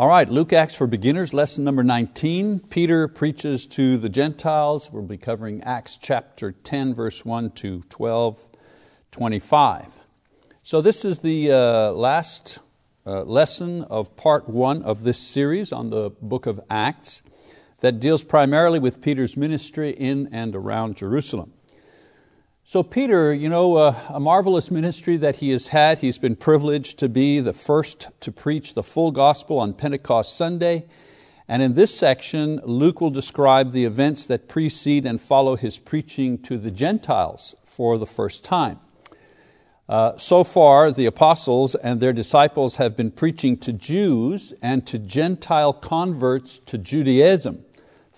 All right, Luke Acts for Beginners, lesson number 19. Peter preaches to the Gentiles. We'll be covering Acts chapter 10, verse 1 to 12, 25. So, this is the uh, last uh, lesson of part one of this series on the book of Acts that deals primarily with Peter's ministry in and around Jerusalem. So, Peter, you know, uh, a marvelous ministry that he has had. He's been privileged to be the first to preach the full gospel on Pentecost Sunday. And in this section, Luke will describe the events that precede and follow his preaching to the Gentiles for the first time. Uh, so far, the apostles and their disciples have been preaching to Jews and to Gentile converts to Judaism.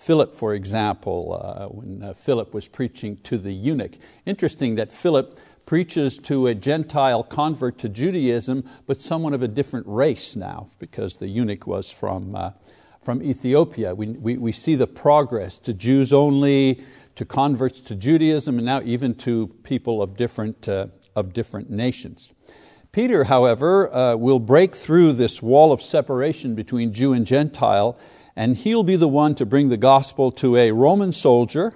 Philip, for example, uh, when uh, Philip was preaching to the eunuch. Interesting that Philip preaches to a Gentile convert to Judaism, but someone of a different race now, because the eunuch was from, uh, from Ethiopia. We, we, we see the progress to Jews only, to converts to Judaism, and now even to people of different, uh, of different nations. Peter, however, uh, will break through this wall of separation between Jew and Gentile and he'll be the one to bring the gospel to a Roman soldier,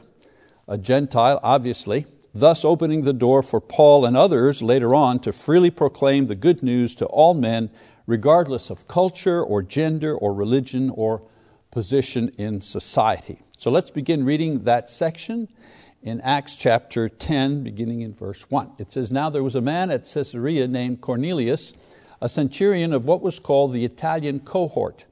a Gentile, obviously, thus opening the door for Paul and others later on to freely proclaim the good news to all men, regardless of culture or gender or religion or position in society. So let's begin reading that section in Acts chapter 10, beginning in verse 1. It says, Now there was a man at Caesarea named Cornelius, a centurion of what was called the Italian cohort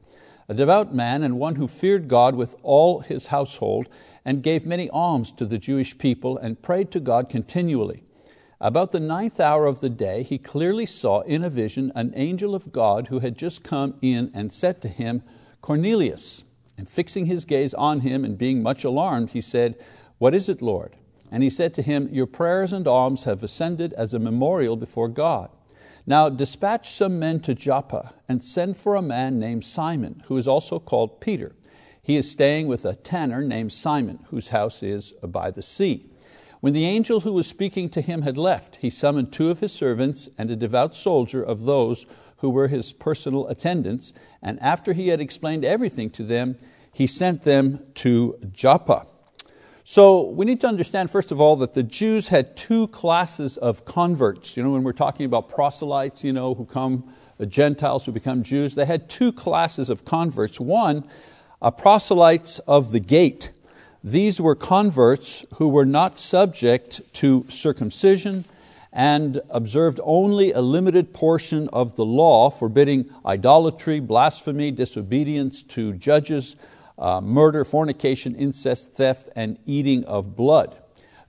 a devout man and one who feared God with all his household and gave many alms to the Jewish people and prayed to God continually. About the ninth hour of the day, he clearly saw in a vision an angel of God who had just come in and said to him, Cornelius. And fixing his gaze on him and being much alarmed, he said, What is it, Lord? And he said to him, Your prayers and alms have ascended as a memorial before God. Now dispatch some men to Joppa and send for a man named Simon, who is also called Peter. He is staying with a tanner named Simon, whose house is by the sea. When the angel who was speaking to him had left, he summoned two of his servants and a devout soldier of those who were his personal attendants, and after he had explained everything to them, he sent them to Joppa. So we need to understand, first of all, that the Jews had two classes of converts. You know, when we're talking about proselytes, you know, who come, the Gentiles who become Jews, they had two classes of converts. One, a proselytes of the gate. These were converts who were not subject to circumcision and observed only a limited portion of the law, forbidding idolatry, blasphemy, disobedience to judges, uh, murder, fornication, incest, theft, and eating of blood.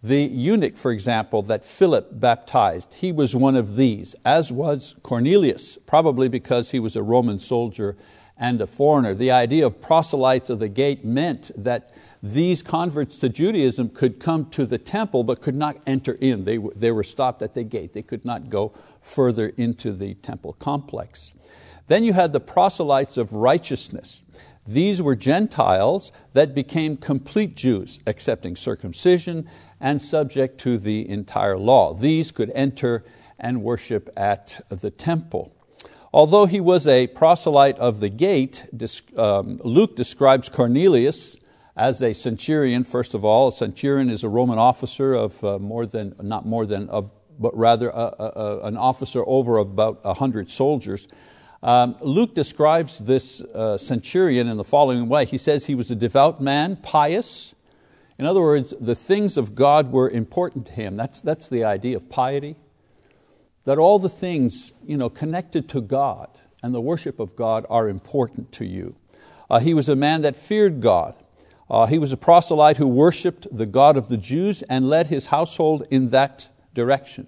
The eunuch, for example, that Philip baptized, he was one of these, as was Cornelius, probably because he was a Roman soldier and a foreigner. The idea of proselytes of the gate meant that these converts to Judaism could come to the temple but could not enter in. They, they were stopped at the gate. They could not go further into the temple complex. Then you had the proselytes of righteousness. These were Gentiles that became complete Jews, accepting circumcision and subject to the entire law. These could enter and worship at the temple. Although he was a proselyte of the gate, um, Luke describes Cornelius as a centurion, first of all. A centurion is a Roman officer of uh, more than, not more than, of, but rather a, a, an officer over about 100 soldiers. Um, Luke describes this uh, centurion in the following way. He says he was a devout man, pious. In other words, the things of God were important to him. That's, that's the idea of piety. That all the things you know, connected to God and the worship of God are important to you. Uh, he was a man that feared God. Uh, he was a proselyte who worshiped the God of the Jews and led his household in that direction.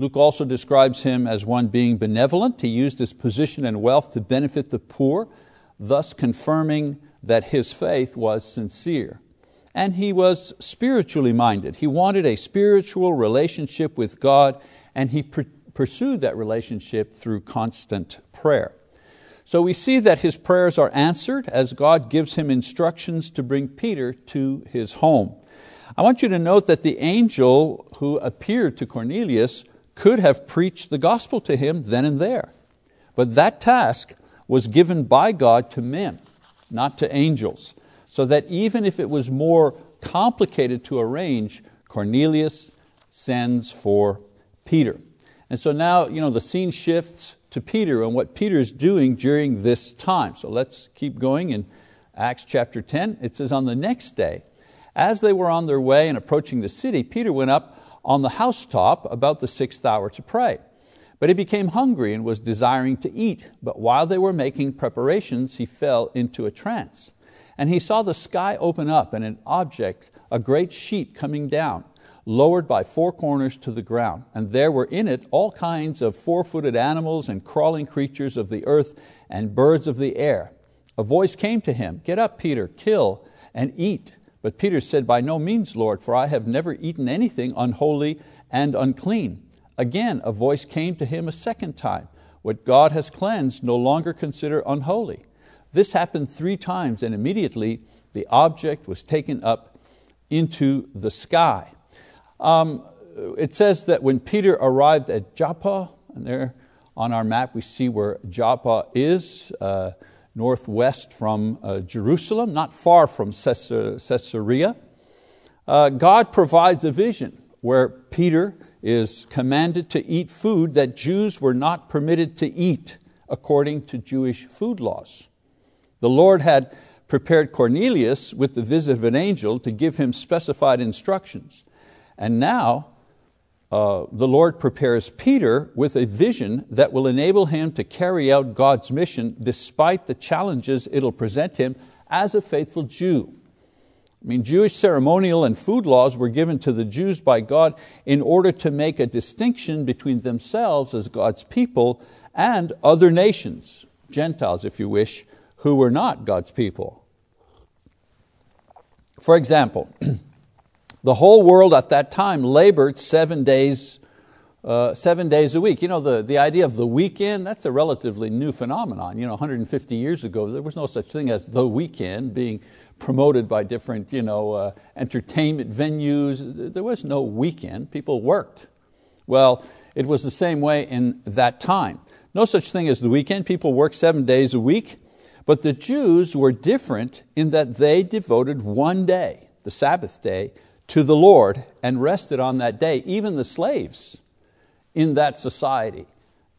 Luke also describes him as one being benevolent. He used his position and wealth to benefit the poor, thus confirming that his faith was sincere. And he was spiritually minded. He wanted a spiritual relationship with God, and he pr- pursued that relationship through constant prayer. So we see that his prayers are answered as God gives him instructions to bring Peter to his home. I want you to note that the angel who appeared to Cornelius could have preached the gospel to him then and there. But that task was given by God to men, not to angels, so that even if it was more complicated to arrange, Cornelius sends for Peter. And so now you know, the scene shifts to Peter and what Peter is doing during this time. So let's keep going in Acts chapter 10. It says, On the next day, as they were on their way and approaching the city, Peter went up on the housetop about the sixth hour to pray. But he became hungry and was desiring to eat. But while they were making preparations, he fell into a trance. And he saw the sky open up and an object, a great sheet coming down lowered by four corners to the ground. And there were in it all kinds of four footed animals and crawling creatures of the earth and birds of the air. A voice came to him Get up, Peter, kill and eat. But Peter said, By no means, Lord, for I have never eaten anything unholy and unclean. Again, a voice came to him a second time What God has cleansed, no longer consider unholy. This happened three times, and immediately the object was taken up into the sky. Um, it says that when Peter arrived at Joppa, and there on our map we see where Joppa is, uh, northwest from uh, Jerusalem, not far from Caesarea. Uh, God provides a vision where Peter is commanded to eat food that Jews were not permitted to eat according to Jewish food laws. The Lord had prepared Cornelius with the visit of an angel to give him specified instructions. And now uh, the Lord prepares Peter with a vision that will enable him to carry out God's mission despite the challenges it'll present him as a faithful Jew. I mean, Jewish ceremonial and food laws were given to the Jews by God in order to make a distinction between themselves as God's people and other nations, Gentiles if you wish, who were not God's people. For example, The whole world at that time labored seven days, uh, seven days a week. You know, the, the idea of the weekend, that's a relatively new phenomenon. You know, 150 years ago, there was no such thing as the weekend being promoted by different you know, uh, entertainment venues. There was no weekend, people worked. Well, it was the same way in that time. No such thing as the weekend, people worked seven days a week, but the Jews were different in that they devoted one day, the Sabbath day, to the Lord and rested on that day. Even the slaves in that society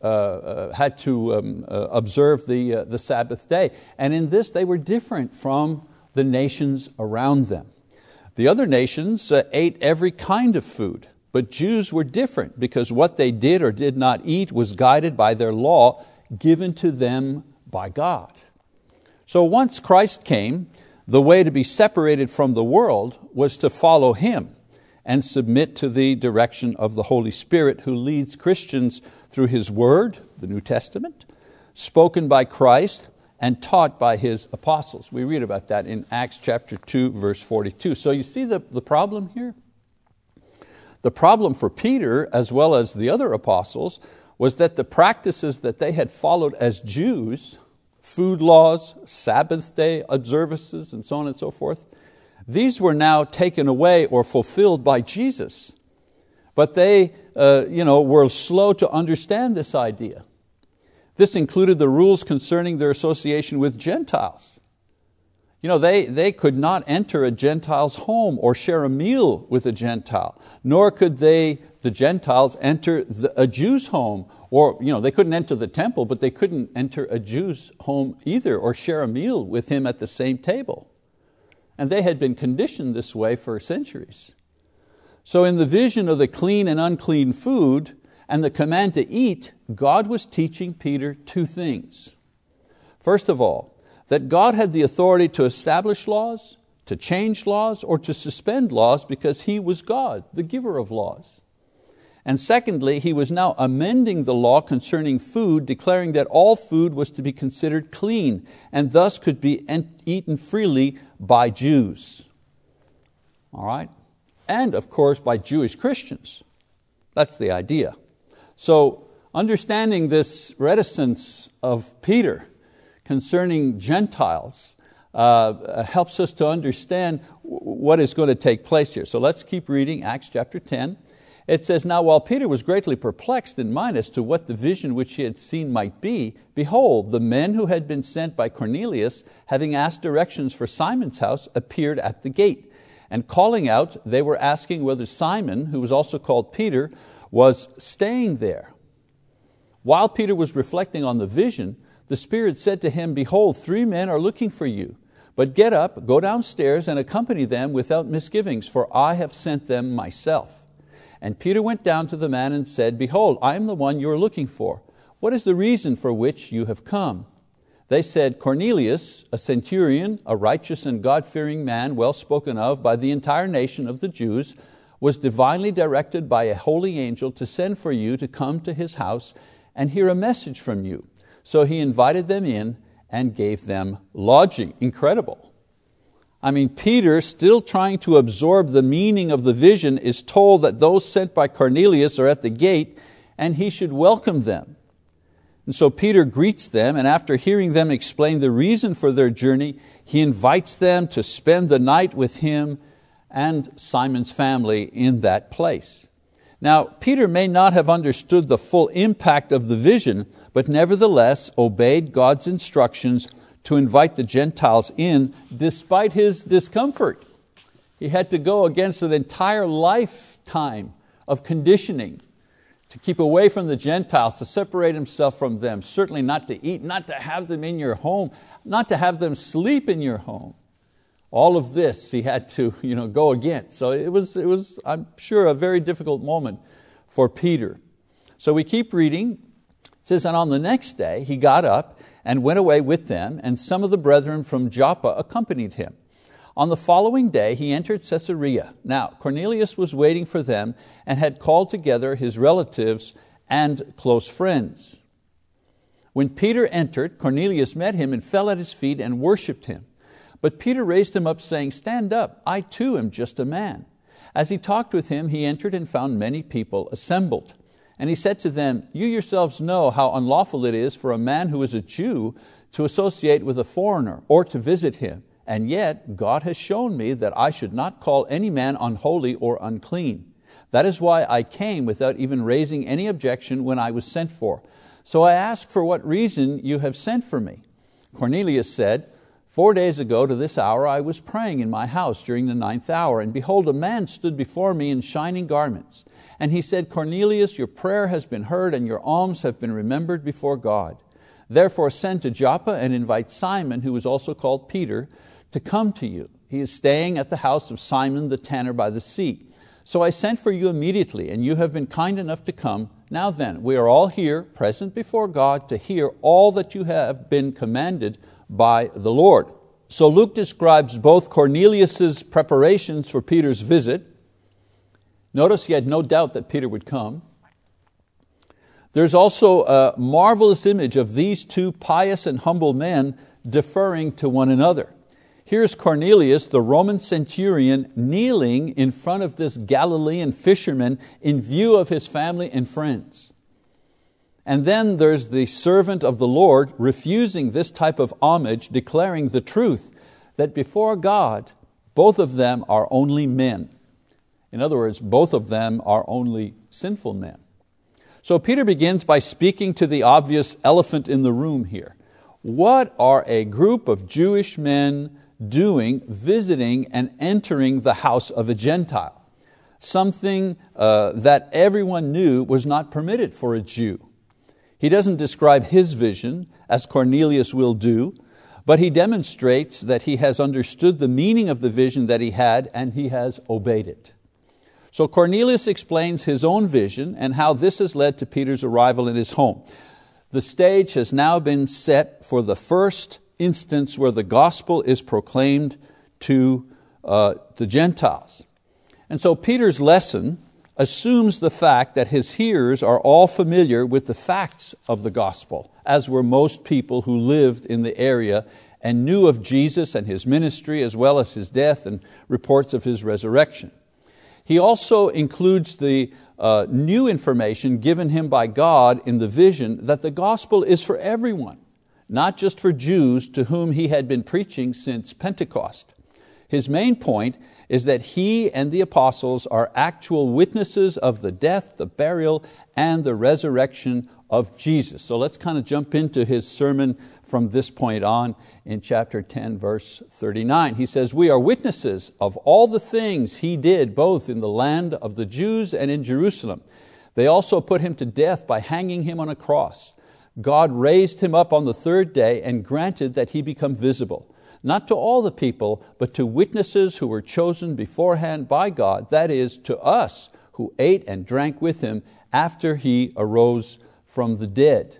uh, uh, had to um, uh, observe the, uh, the Sabbath day. And in this, they were different from the nations around them. The other nations uh, ate every kind of food, but Jews were different because what they did or did not eat was guided by their law given to them by God. So once Christ came, the way to be separated from the world was to follow Him and submit to the direction of the Holy Spirit who leads Christians through His Word, the New Testament, spoken by Christ and taught by His apostles. We read about that in Acts chapter 2, verse 42. So you see the, the problem here? The problem for Peter, as well as the other apostles, was that the practices that they had followed as Jews food laws, Sabbath day observances, and so on and so forth, these were now taken away or fulfilled by Jesus. But they uh, you know, were slow to understand this idea. This included the rules concerning their association with Gentiles. You know, they, they could not enter a Gentile's home or share a meal with a Gentile, nor could they, the Gentiles, enter the, a Jew's home or you know, they couldn't enter the temple, but they couldn't enter a Jew's home either or share a meal with him at the same table. And they had been conditioned this way for centuries. So, in the vision of the clean and unclean food and the command to eat, God was teaching Peter two things. First of all, that God had the authority to establish laws, to change laws, or to suspend laws because He was God, the giver of laws. And secondly, he was now amending the law concerning food, declaring that all food was to be considered clean and thus could be eaten freely by Jews. All right? And of course by Jewish Christians. That's the idea. So, understanding this reticence of Peter concerning Gentiles uh, helps us to understand what is going to take place here. So let's keep reading Acts chapter 10. It says, Now while Peter was greatly perplexed in mind as to what the vision which he had seen might be, behold, the men who had been sent by Cornelius, having asked directions for Simon's house, appeared at the gate. And calling out, they were asking whether Simon, who was also called Peter, was staying there. While Peter was reflecting on the vision, the Spirit said to him, Behold, three men are looking for you. But get up, go downstairs, and accompany them without misgivings, for I have sent them myself. And Peter went down to the man and said, Behold, I am the one you are looking for. What is the reason for which you have come? They said, Cornelius, a centurion, a righteous and God-fearing man, well spoken of by the entire nation of the Jews, was divinely directed by a holy angel to send for you to come to his house and hear a message from you. So he invited them in and gave them lodging. Incredible. I mean, Peter, still trying to absorb the meaning of the vision, is told that those sent by Cornelius are at the gate and he should welcome them. And so Peter greets them, and after hearing them explain the reason for their journey, he invites them to spend the night with him and Simon's family in that place. Now, Peter may not have understood the full impact of the vision, but nevertheless obeyed God's instructions to invite the Gentiles in despite his discomfort. He had to go against an entire lifetime of conditioning to keep away from the Gentiles, to separate himself from them, certainly not to eat, not to have them in your home, not to have them sleep in your home. All of this he had to you know, go against. So it was, it was, I'm sure, a very difficult moment for Peter. So we keep reading. It says, and on the next day he got up and went away with them, and some of the brethren from Joppa accompanied him. On the following day he entered Caesarea. Now Cornelius was waiting for them and had called together his relatives and close friends. When Peter entered, Cornelius met him and fell at his feet and worshipped him. But Peter raised him up, saying, Stand up, I too am just a man. As he talked with him, he entered and found many people assembled. And he said to them, You yourselves know how unlawful it is for a man who is a Jew to associate with a foreigner or to visit him. And yet God has shown me that I should not call any man unholy or unclean. That is why I came without even raising any objection when I was sent for. So I ask for what reason you have sent for me. Cornelius said, Four days ago to this hour I was praying in my house during the ninth hour, and behold, a man stood before me in shining garments. And he said, Cornelius, your prayer has been heard, and your alms have been remembered before God. Therefore send to Joppa and invite Simon, who is also called Peter, to come to you. He is staying at the house of Simon the tanner by the sea. So I sent for you immediately, and you have been kind enough to come. Now then, we are all here, present before God, to hear all that you have been commanded by the Lord. So Luke describes both Cornelius's preparations for Peter's visit. Notice he had no doubt that Peter would come. There's also a marvelous image of these two pious and humble men deferring to one another. Here's Cornelius, the Roman centurion, kneeling in front of this Galilean fisherman in view of his family and friends. And then there's the servant of the Lord refusing this type of homage, declaring the truth that before God, both of them are only men. In other words, both of them are only sinful men. So Peter begins by speaking to the obvious elephant in the room here. What are a group of Jewish men doing, visiting and entering the house of a Gentile? Something uh, that everyone knew was not permitted for a Jew. He doesn't describe his vision, as Cornelius will do, but he demonstrates that he has understood the meaning of the vision that he had and he has obeyed it. So Cornelius explains his own vision and how this has led to Peter's arrival in his home. The stage has now been set for the first instance where the gospel is proclaimed to uh, the Gentiles. And so Peter's lesson assumes the fact that his hearers are all familiar with the facts of the gospel, as were most people who lived in the area and knew of Jesus and His ministry as well as His death and reports of His resurrection. He also includes the uh, new information given him by God in the vision that the gospel is for everyone, not just for Jews to whom he had been preaching since Pentecost. His main point is that he and the apostles are actual witnesses of the death, the burial, and the resurrection of Jesus. So let's kind of jump into his sermon from this point on in chapter 10, verse 39. He says, We are witnesses of all the things He did, both in the land of the Jews and in Jerusalem. They also put Him to death by hanging Him on a cross. God raised Him up on the third day and granted that He become visible not to all the people, but to witnesses who were chosen beforehand by God, that is, to us who ate and drank with Him after He arose from the dead.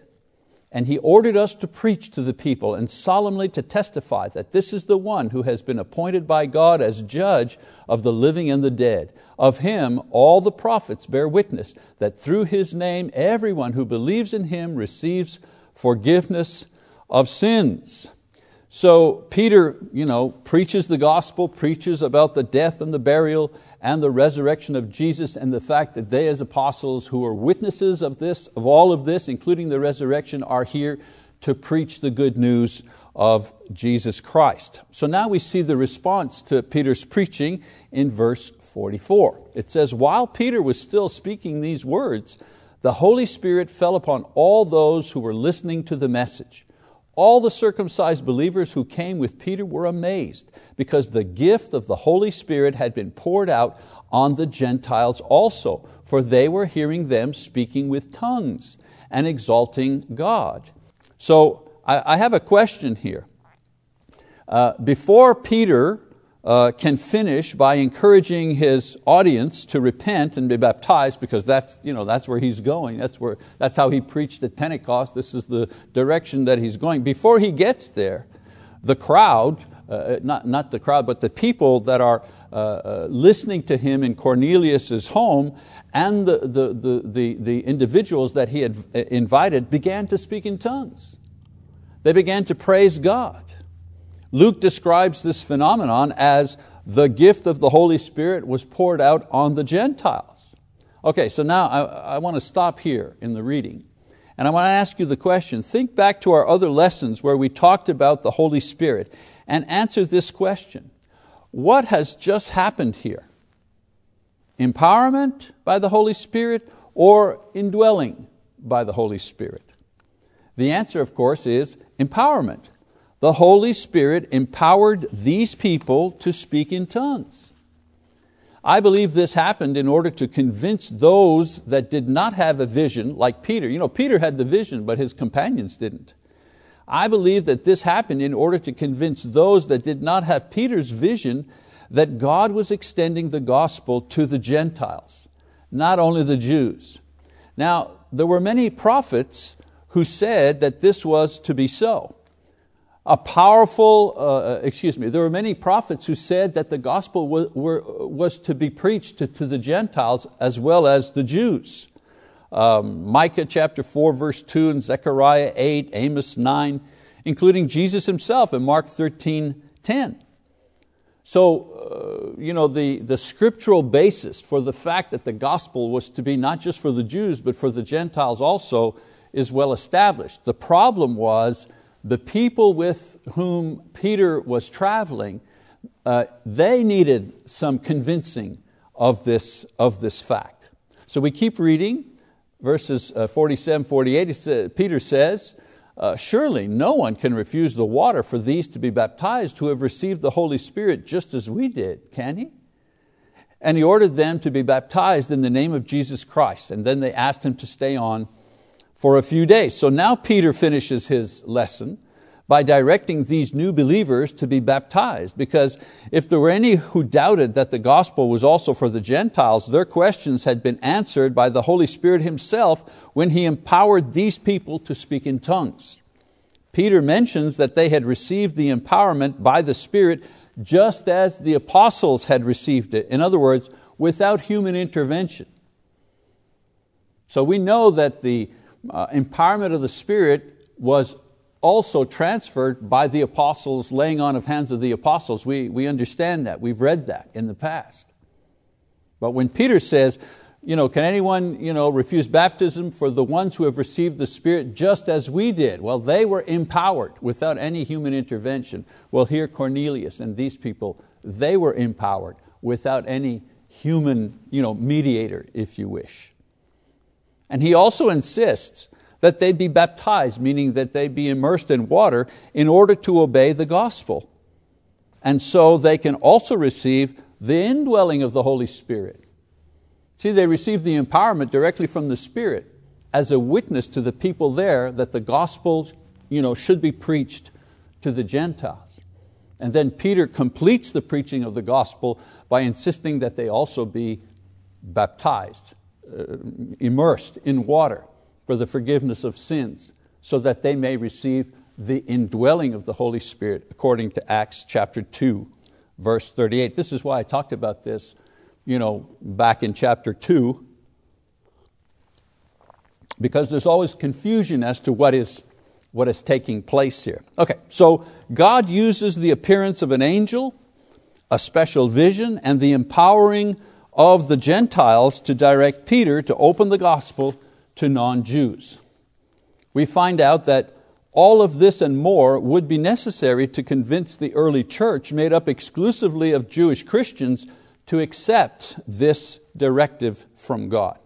And He ordered us to preach to the people and solemnly to testify that this is the one who has been appointed by God as judge of the living and the dead. Of Him all the prophets bear witness that through His name everyone who believes in Him receives forgiveness of sins. So Peter you know, preaches the gospel, preaches about the death and the burial and the resurrection of Jesus and the fact that they as apostles who are witnesses of this, of all of this, including the resurrection, are here to preach the good news of Jesus Christ. So now we see the response to Peter's preaching in verse 44. It says, while Peter was still speaking these words, the Holy Spirit fell upon all those who were listening to the message. All the circumcised believers who came with Peter were amazed because the gift of the Holy Spirit had been poured out on the Gentiles also, for they were hearing them speaking with tongues and exalting God. So I, have a question here. Uh, before Peter uh, can finish by encouraging his audience to repent and be baptized because that's, you know, that's where he's going. That's, where, that's how he preached at Pentecost. This is the direction that he's going. Before he gets there, the crowd, uh, not, not the crowd, but the people that are uh, uh listening to him in Cornelius' home and the, the, the, the, the individuals that he had uh, invited began to speak in tongues. They began to praise God. Luke describes this phenomenon as the gift of the Holy Spirit was poured out on the Gentiles. Okay, so now I, I want to stop here in the reading. And I want to ask you the question think back to our other lessons where we talked about the Holy Spirit and answer this question What has just happened here? Empowerment by the Holy Spirit or indwelling by the Holy Spirit? The answer, of course, is empowerment the Holy Spirit empowered these people to speak in tongues. I believe this happened in order to convince those that did not have a vision, like Peter. You know, Peter had the vision, but his companions didn't. I believe that this happened in order to convince those that did not have Peter's vision that God was extending the gospel to the Gentiles, not only the Jews. Now, there were many prophets who said that this was to be so a powerful, uh, uh, excuse me, there were many prophets who said that the gospel was, were, was to be preached to, to, the Gentiles as well as the Jews. Um, Micah chapter 4 verse 2 and Zechariah 8, Amos 9, including Jesus himself in Mark 13, 10. So, uh, you know, the, the scriptural basis for the fact that the gospel was to be not just for the Jews, but for the Gentiles also is well established. The problem was the people with whom Peter was traveling, uh, they needed some convincing of this, of this fact. So we keep reading, verses uh, 47, 48, Peter says, uh, Surely no one can refuse the water for these to be baptized who have received the Holy Spirit just as we did, can he? And he ordered them to be baptized in the name of Jesus Christ. And then they asked him to stay on for a few days. So now Peter finishes his lesson by directing these new believers to be baptized because if there were any who doubted that the gospel was also for the Gentiles, their questions had been answered by the Holy Spirit Himself when He empowered these people to speak in tongues. Peter mentions that they had received the empowerment by the Spirit just as the apostles had received it. In other words, without human intervention. So we know that the uh, empowerment of the Spirit was also transferred by the apostles, laying on of hands of the apostles. We, we understand that, we've read that in the past. But when Peter says, you know, can anyone you know, refuse baptism for the ones who have received the Spirit just as we did? Well, they were empowered without any human intervention. Well, here Cornelius and these people, they were empowered without any human you know, mediator, if you wish. And he also insists that they be baptized, meaning that they be immersed in water in order to obey the gospel. And so they can also receive the indwelling of the Holy Spirit. See, they receive the empowerment directly from the Spirit as a witness to the people there that the gospel you know, should be preached to the Gentiles. And then Peter completes the preaching of the gospel by insisting that they also be baptized, Uh, immersed in water for the forgiveness of sins, so that they may receive the indwelling of the Holy Spirit, according to Acts chapter 2, verse 38. This is why I talked about this you know, back in chapter 2, because there's always confusion as to what is, what is taking place here. Okay, so God uses the appearance of an angel, a special vision, and the empowering of the Gentiles to direct Peter to open the gospel to non Jews. We find out that all of this and more would be necessary to convince the early church, made up exclusively of Jewish Christians, to accept this directive from God.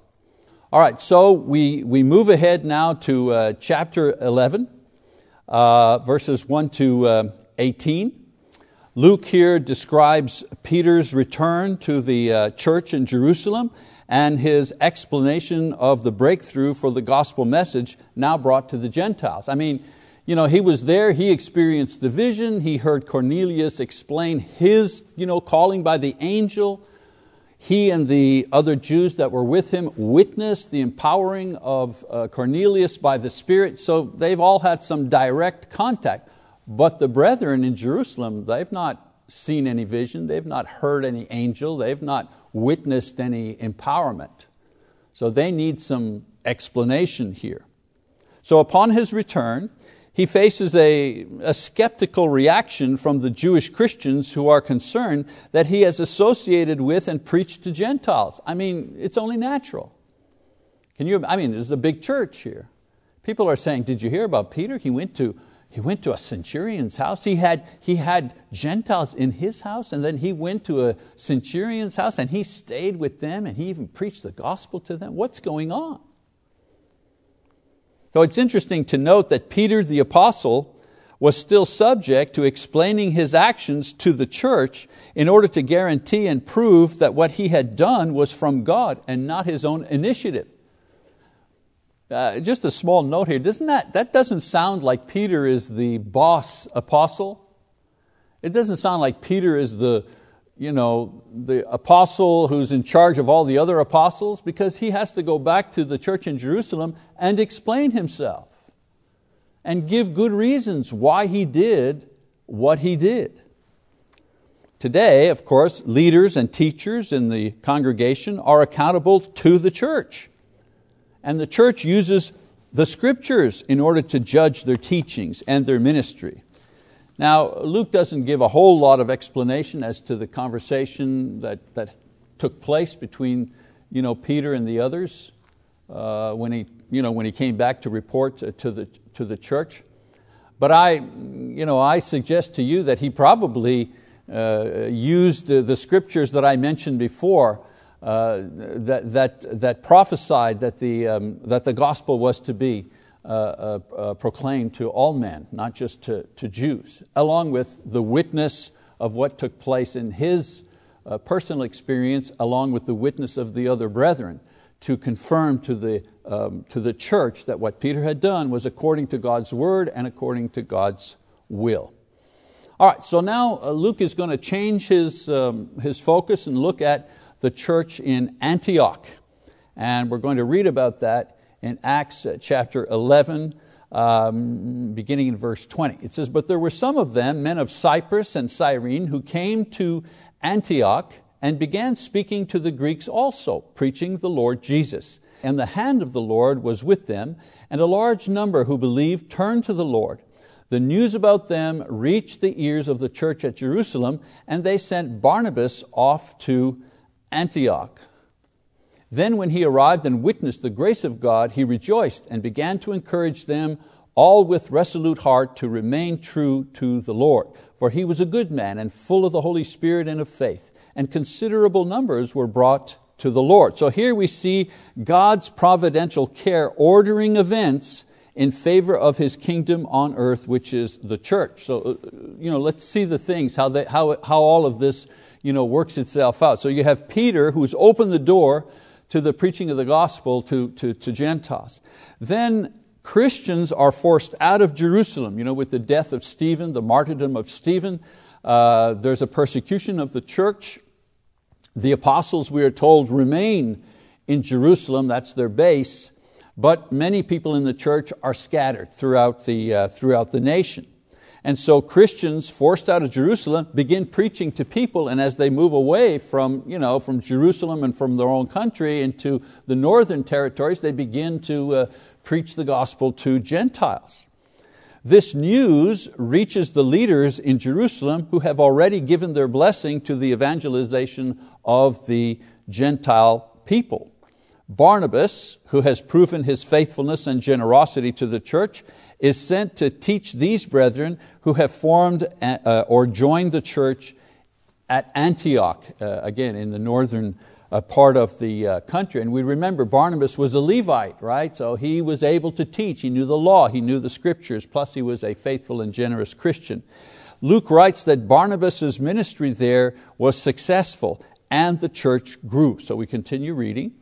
All right, so we, we move ahead now to uh, chapter 11, uh, verses 1 to uh, 18. Luke here describes Peter's return to the uh, church in Jerusalem and his explanation of the breakthrough for the gospel message now brought to the Gentiles. I mean, you know, he was there, he experienced the vision, he heard Cornelius explain his you know, calling by the angel. He and the other Jews that were with him witnessed the empowering of uh, Cornelius by the Spirit, so they've all had some direct contact. But the brethren in Jerusalem, they've not seen any vision, they've not heard any angel, they've not witnessed any empowerment. So they need some explanation here. So upon his return, he faces a, a, skeptical reaction from the Jewish Christians who are concerned that he has associated with and preached to Gentiles. I mean, it's only natural. Can you, I mean, this is a big church here. People are saying, did you hear about Peter? He went to, he went to a centurion's house. He had, he had Gentiles in his house, and then he went to a centurion's house and he stayed with them and he even preached the gospel to them. What's going on? So it's interesting to note that Peter the apostle was still subject to explaining his actions to the church in order to guarantee and prove that what he had done was from God and not his own initiative. Uh, just a small note here, doesn't that, that doesn't sound like Peter is the boss apostle. It doesn't sound like Peter is the, you know, the apostle who's in charge of all the other apostles because he has to go back to the church in Jerusalem and explain himself and give good reasons why he did what he did. Today, of course, leaders and teachers in the congregation are accountable to the church. And the church uses the scriptures in order to judge their teachings and their ministry. Now, Luke doesn't give a whole lot of explanation as to the conversation that, that took place between you know, Peter and the others uh, when, he, you know, when he came back to report to, the, to the church. But I, you know, I suggest to you that he probably uh, used the scriptures that I mentioned before uh, that, that, that prophesied that the, um, that the gospel was to be uh, uh, uh, proclaimed to all men, not just to, to Jews, along with the witness of what took place in his uh, personal experience, along with the witness of the other brethren, to confirm to the, um, to the church that what Peter had done was according to God's word and according to God's will. All right, so now Luke is going to change his, um, his focus and look at the church in Antioch. And we're going to read about that in Acts uh, chapter 11, um, beginning in verse 20. It says, But there were some of them, men of Cyprus and Cyrene, who came to Antioch and began speaking to the Greeks also, preaching the Lord Jesus. And the hand of the Lord was with them, and a large number who believed turned to the Lord. The news about them reached the ears of the church at Jerusalem, and they sent Barnabas off to Antioch. Then when he arrived and witnessed the grace of God, he rejoiced and began to encourage them all with resolute heart to remain true to the Lord. For he was a good man and full of the Holy Spirit and of faith, and considerable numbers were brought to the Lord. So here we see God's providential care ordering events in favor of His kingdom on earth, which is the church. So uh, you know, let's see the things, how, they, how, how all of this you know, works itself out. So you have Peter who's opened the door to the preaching of the gospel to, to, to Gentiles. Then Christians are forced out of Jerusalem, you know, with the death of Stephen, the martyrdom of Stephen. Uh, there's a persecution of the church. The apostles, we are told, remain in Jerusalem, that's their base, but many people in the church are scattered throughout the, uh, throughout the nation. And so Christians forced out of Jerusalem begin preaching to people, and as they move away from, you know, from Jerusalem and from their own country into the northern territories, they begin to uh, preach the gospel to Gentiles. This news reaches the leaders in Jerusalem who have already given their blessing to the evangelization of the Gentile people. Barnabas, who has proven his faithfulness and generosity to the church, is sent to teach these brethren who have formed uh, or joined the church at Antioch, uh, again in the northern uh, part of the uh, country. And we remember Barnabas was a Levite, right? So he was able to teach. He knew the law, he knew the scriptures, plus he was a faithful and generous Christian. Luke writes that Barnabas' ministry there was successful and the church grew. So we continue reading.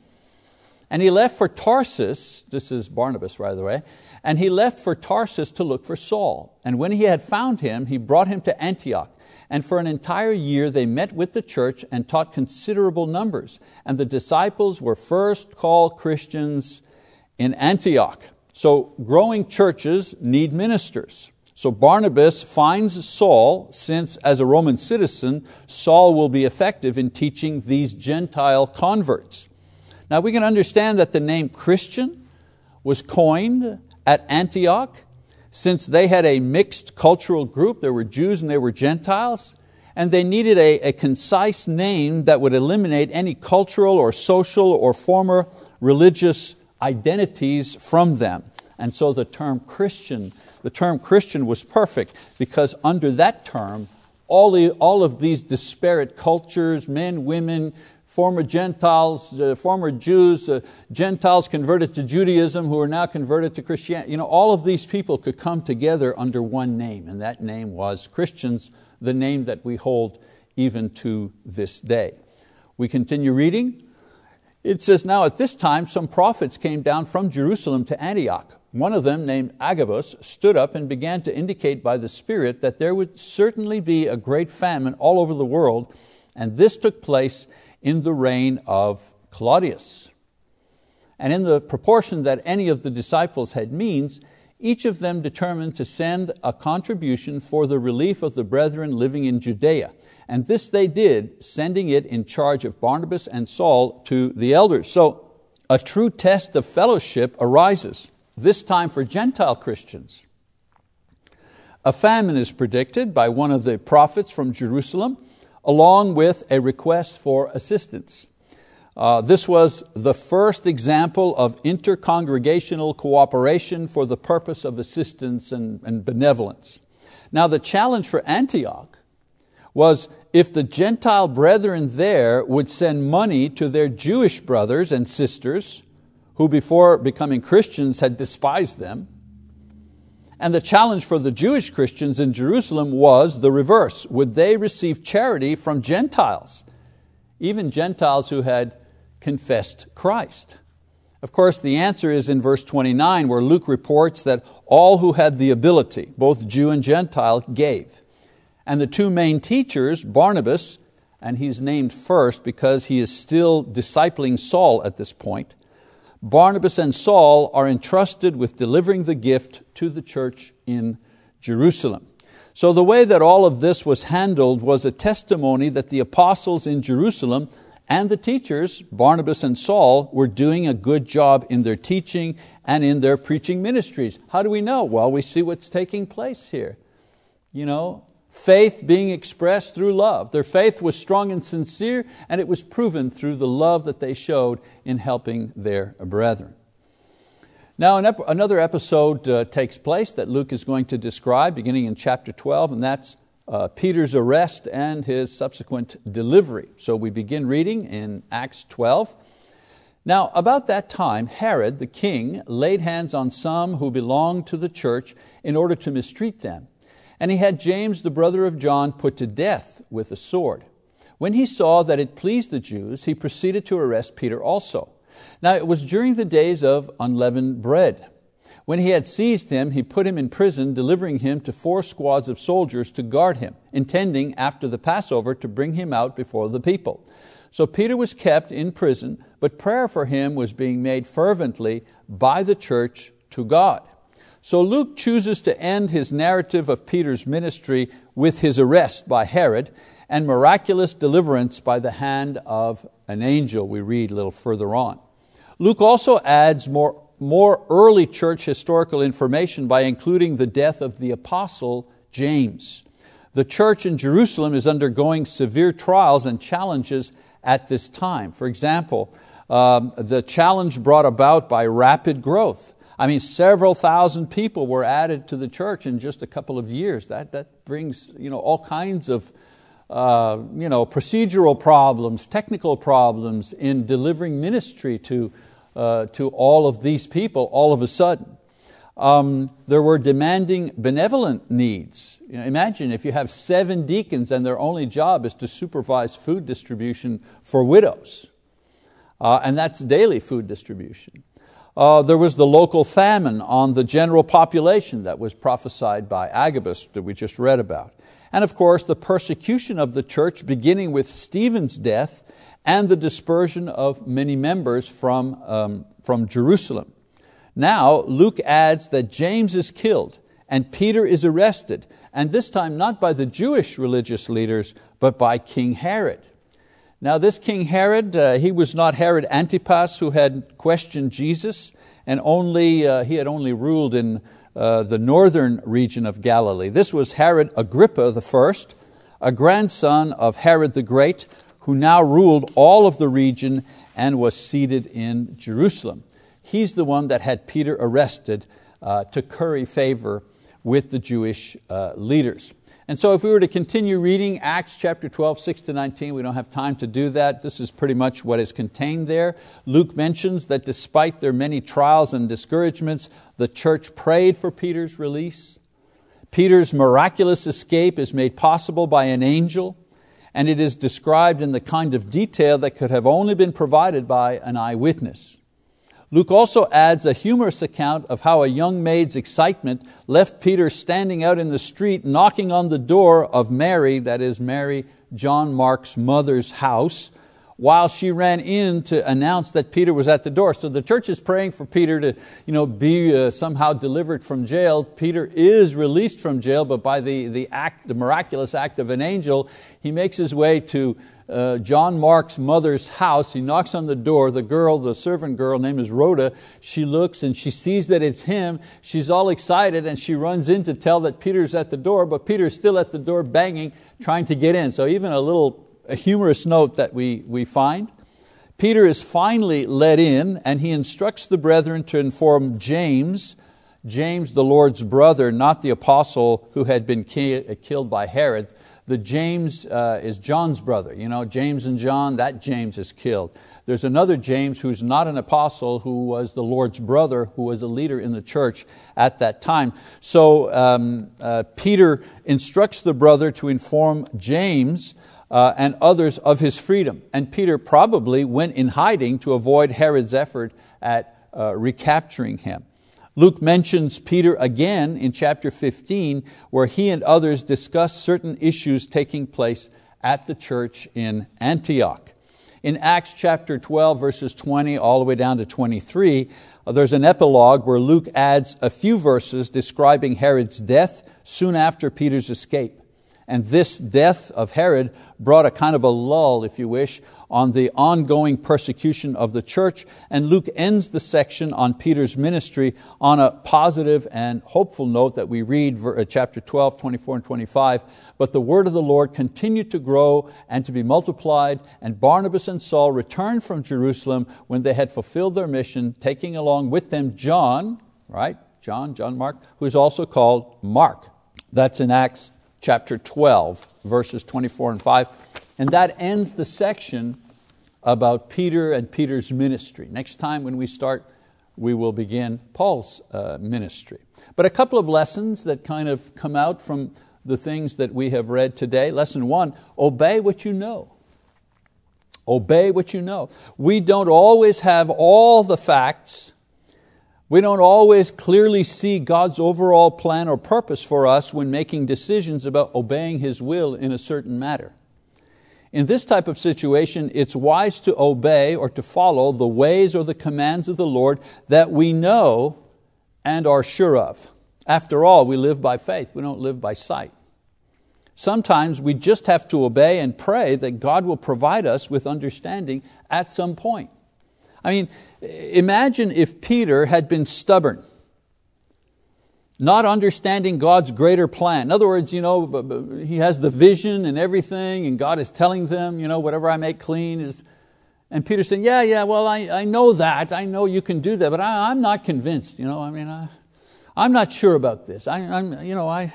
And he left for Tarsus, this is Barnabas, by the way, and he left for Tarsus to look for Saul. And when he had found him, he brought him to Antioch. And for an entire year they met with the church and taught considerable numbers. And the disciples were first called Christians in Antioch. So growing churches need ministers. So Barnabas finds Saul, since as a Roman citizen, Saul will be effective in teaching these Gentile converts. Now we can understand that the name Christian was coined at Antioch, since they had a mixed cultural group, there were Jews and there were Gentiles, and they needed a, a concise name that would eliminate any cultural or social or former religious identities from them. And so the term Christian, the term Christian was perfect because under that term, all, all of these disparate cultures, men, women, former Gentiles, uh, former Jews, uh, Gentiles converted to Judaism who are now converted to Christianity. You know, all of these people could come together under one name, and that name was Christians, the name that we hold even to this day. We continue reading. It says, Now at this time some prophets came down from Jerusalem to Antioch. One of them, named Agabus, stood up and began to indicate by the Spirit that there would certainly be a great famine all over the world, and this took place in the reign of Claudius. And in the proportion that any of the disciples had means, each of them determined to send a contribution for the relief of the brethren living in Judea. And this they did, sending it in charge of Barnabas and Saul to the elders. So a true test of fellowship arises, this time for Gentile Christians. A famine is predicted by one of the prophets from Jerusalem, along with a request for assistance. Uh, this was the first example of intercongregational cooperation for the purpose of assistance and, and benevolence. Now the challenge for Antioch was if the Gentile brethren there would send money to their Jewish brothers and sisters, who before becoming Christians had despised them, and the challenge for the Jewish Christians in Jerusalem was the reverse. Would they receive charity from Gentiles, even Gentiles who had confessed Christ? Of course, the answer is in verse 29, where Luke reports that all who had the ability, both Jew and Gentile, gave. And the two main teachers, Barnabas, and he's named first because he is still discipling Saul at this point, Barnabas and Saul are entrusted with delivering the gift to the church in Jerusalem. So the way that all of this was handled was a testimony that the apostles in Jerusalem and the teachers, Barnabas and Saul, were doing a good job in their teaching and in their preaching ministries. How do we know? Well, we see what's taking place here. You know, faith being expressed through love. Their faith was strong and sincere, and it was proven through the love that they showed in helping their brethren. Now, another episode uh, takes place that Luke is going to describe beginning in chapter 12, and that's uh, Peter's arrest and his subsequent delivery. So we begin reading in Acts 12. Now, about that time, Herod the king laid hands on some who belonged to the church in order to mistreat them. And he had James, the brother of John, put to death with a sword. When he saw that it pleased the Jews, he proceeded to arrest Peter also. Now, it was during the days of unleavened bread. When he had seized him, he put him in prison, delivering him to four squads of soldiers to guard him, intending after the Passover to bring him out before the people. So Peter was kept in prison, but prayer for him was being made fervently by the church to God. So Luke chooses to end his narrative of Peter's ministry with his arrest by Herod and miraculous deliverance by the hand of an angel, we read a little further on. Luke also adds more more early church historical information by including the death of the apostle James. The church in Jerusalem is undergoing severe trials and challenges at this time. For example, um, the challenge brought about by rapid growth. I mean, several thousand people were added to the church in just a couple of years. That, that brings you know, all kinds of uh, you know, procedural problems, technical problems in delivering ministry to uh, to all of these people all of a sudden. Um, there were demanding benevolent needs. You know, imagine if you have seven deacons and their only job is to supervise food distribution for widows. Uh, and that's daily food distribution. Uh, there was the local famine on the general population that was prophesied by Agabus that we just read about. And of course, the persecution of the church beginning with Stephen's death and the dispersion of many members from, um, from Jerusalem. Now, Luke adds that James is killed and Peter is arrested, and this time not by the Jewish religious leaders, but by King Herod. Now, this King Herod, uh, he was not Herod Antipas who had questioned Jesus, and only, uh, he had only ruled in uh, the northern region of Galilee. This was Herod Agrippa I, a grandson of Herod the Great, who now ruled all of the region and was seated in Jerusalem. He's the one that had Peter arrested uh, to curry favor with the Jewish uh, leaders. And so, if we were to continue reading Acts chapter 12, 6 to 19, we don't have time to do that. This is pretty much what is contained there. Luke mentions that despite their many trials and discouragements, the church prayed for Peter's release. Peter's miraculous escape is made possible by an angel and it is described in the kind of detail that could have only been provided by an eyewitness. Luke also adds a humorous account of how a young maid's excitement left Peter standing out in the street knocking on the door of Mary, that is Mary, John Mark's mother's house, while she ran in to announce that Peter was at the door. So the church is praying for Peter to you know, be uh, somehow delivered from jail. Peter is released from jail, but by the, the, act, the miraculous act of an angel, he makes his way to uh, John Mark's mother's house. He knocks on the door. The girl, the servant girl, name is Rhoda, she looks and she sees that it's him. She's all excited and she runs in to tell that Peter's at the door, but Peter's still at the door banging, trying to get in. So even a little a humorous note that we, we find. Peter is finally let in and he instructs the brethren to inform James, James the Lord's brother, not the apostle who had been killed by Herod. The James uh, is John's brother. You know, James and John, that James is killed. There's another James who's not an apostle, who was the Lord's brother, who was a leader in the church at that time. So um, uh, Peter instructs the brother to inform James uh, and others of his freedom. And Peter probably went in hiding to avoid Herod's effort at uh, recapturing him. Luke mentions Peter again in chapter 15, where he and others discuss certain issues taking place at the church in Antioch. In Acts chapter 12, verses 20 all the way down to 23, uh, there's an epilogue where Luke adds a few verses describing Herod's death soon after Peter's escape. And this death of Herod brought a kind of a lull, if you wish, on the ongoing persecution of the church, and Luke ends the section on Peter's ministry on a positive and hopeful note that we read uh, chapter 12, 24 and 25. But the word of the Lord continued to grow and to be multiplied, and Barnabas and Saul returned from Jerusalem when they had fulfilled their mission, taking along with them John, right? John, John Mark, who is also called Mark. That's in Acts chapter 12, verses 24 and 5. And that ends the section about Peter and Peter's ministry. Next time when we start, we will begin Paul's uh, ministry. But a couple of lessons that kind of come out from the things that we have read today. Lesson one obey what you know. Obey what you know. We don't always have all the facts. We don't always clearly see God's overall plan or purpose for us when making decisions about obeying His will in a certain matter. In this type of situation, it's wise to obey or to follow the ways or the commands of the Lord that we know and are sure of. After all, we live by faith, we don't live by sight. Sometimes we just have to obey and pray that God will provide us with understanding at some point. I mean, imagine if Peter had been stubborn not understanding God's greater plan. In other words, you know, he has the vision and everything, and God is telling them, you know, whatever I make clean is. And Peter said, Yeah, yeah, well, I, I know that. I know you can do that, but I, am not convinced. You know, I mean, I, I'm not sure about this. I, am you know, I,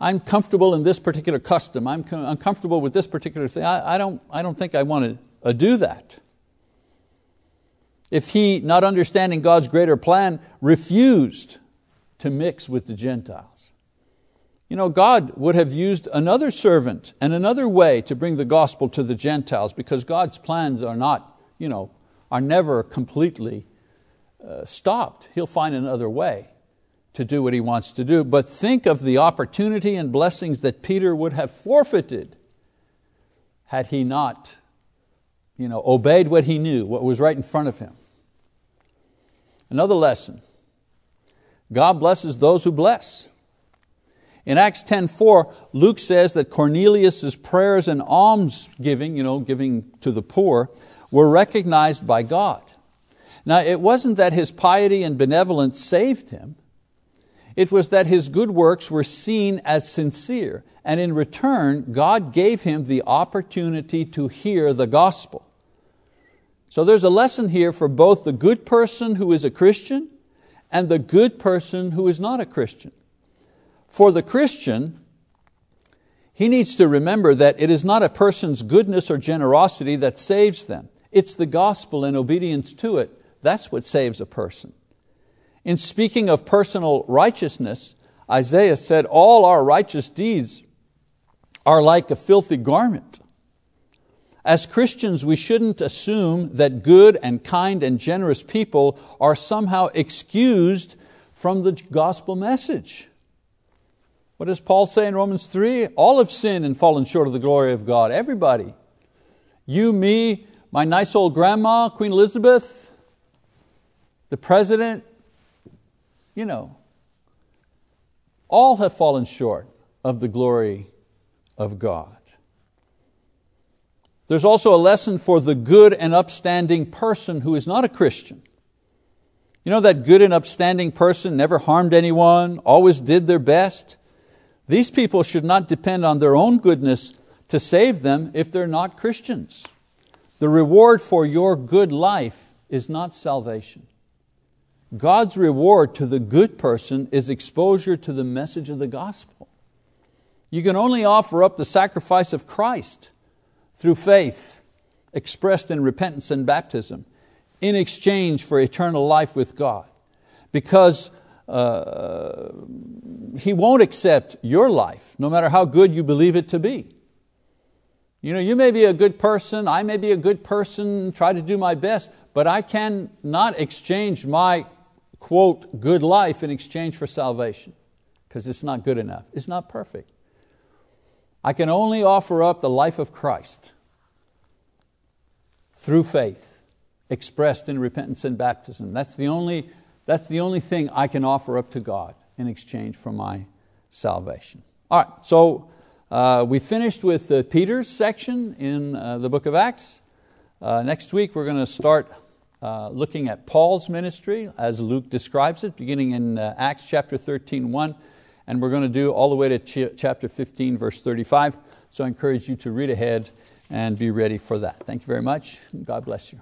I'm comfortable in this particular custom. I'm, comfortable with this particular thing. I, I, don't, I don't think I want to uh, do that. If he, not understanding God's greater plan, refused to mix with the Gentiles. You know, God would have used another servant and another way to bring the gospel to the Gentiles because God's plans are not, you know, are never completely uh, stopped. He'll find another way to do what he wants to do. But think of the opportunity and blessings that Peter would have forfeited had he not you know, obeyed what he knew, what was right in front of him. Another lesson God blesses those who bless. In Acts 10:4, Luke says that Cornelius' prayers and alms giving, you know, giving to the poor, were recognized by God. Now, it wasn't that his piety and benevolence saved him, it was that his good works were seen as sincere, and in return, God gave him the opportunity to hear the gospel. So there's a lesson here for both the good person who is a Christian and the good person who is not a Christian. For the Christian, he needs to remember that it is not a person's goodness or generosity that saves them. It's the gospel and obedience to it. That's what saves a person. In speaking of personal righteousness, Isaiah said, All our righteous deeds are like a filthy garment. As Christians, we shouldn't assume that good and kind and generous people are somehow excused from the gospel message. What does Paul say in Romans 3? All have sinned and fallen short of the glory of God. Everybody. You, me, my nice old grandma, Queen Elizabeth, the president, you know, all have fallen short of the glory of God. There's also a lesson for the good and upstanding person who is not a Christian. You know that good and upstanding person never harmed anyone, always did their best? These people should not depend on their own goodness to save them if they're not Christians. The reward for your good life is not salvation. God's reward to the good person is exposure to the message of the gospel. You can only offer up the sacrifice of Christ through faith expressed in repentance and baptism in exchange for eternal life with God. Because uh, He won't accept your life, no matter how good you believe it to be. You know, you may be a good person, I may be a good person, try to do my best, but I cannot exchange my, quote, good life in exchange for salvation, because it's not good enough. It's not perfect. I can only offer up the life of Christ through faith, expressed in repentance and baptism. That's the only, that's the only thing I can offer up to God in exchange for my salvation. All right, so uh, we finished with uh, Peter's section in uh, the book of Acts. Uh, next week we're going to start uh, looking at Paul's ministry as Luke describes it, beginning in uh, Acts chapter 13, 1, and we're going to do all the way to ch- chapter 15, verse 35. So I encourage you to read ahead and be ready for that. Thank you very much. God bless you.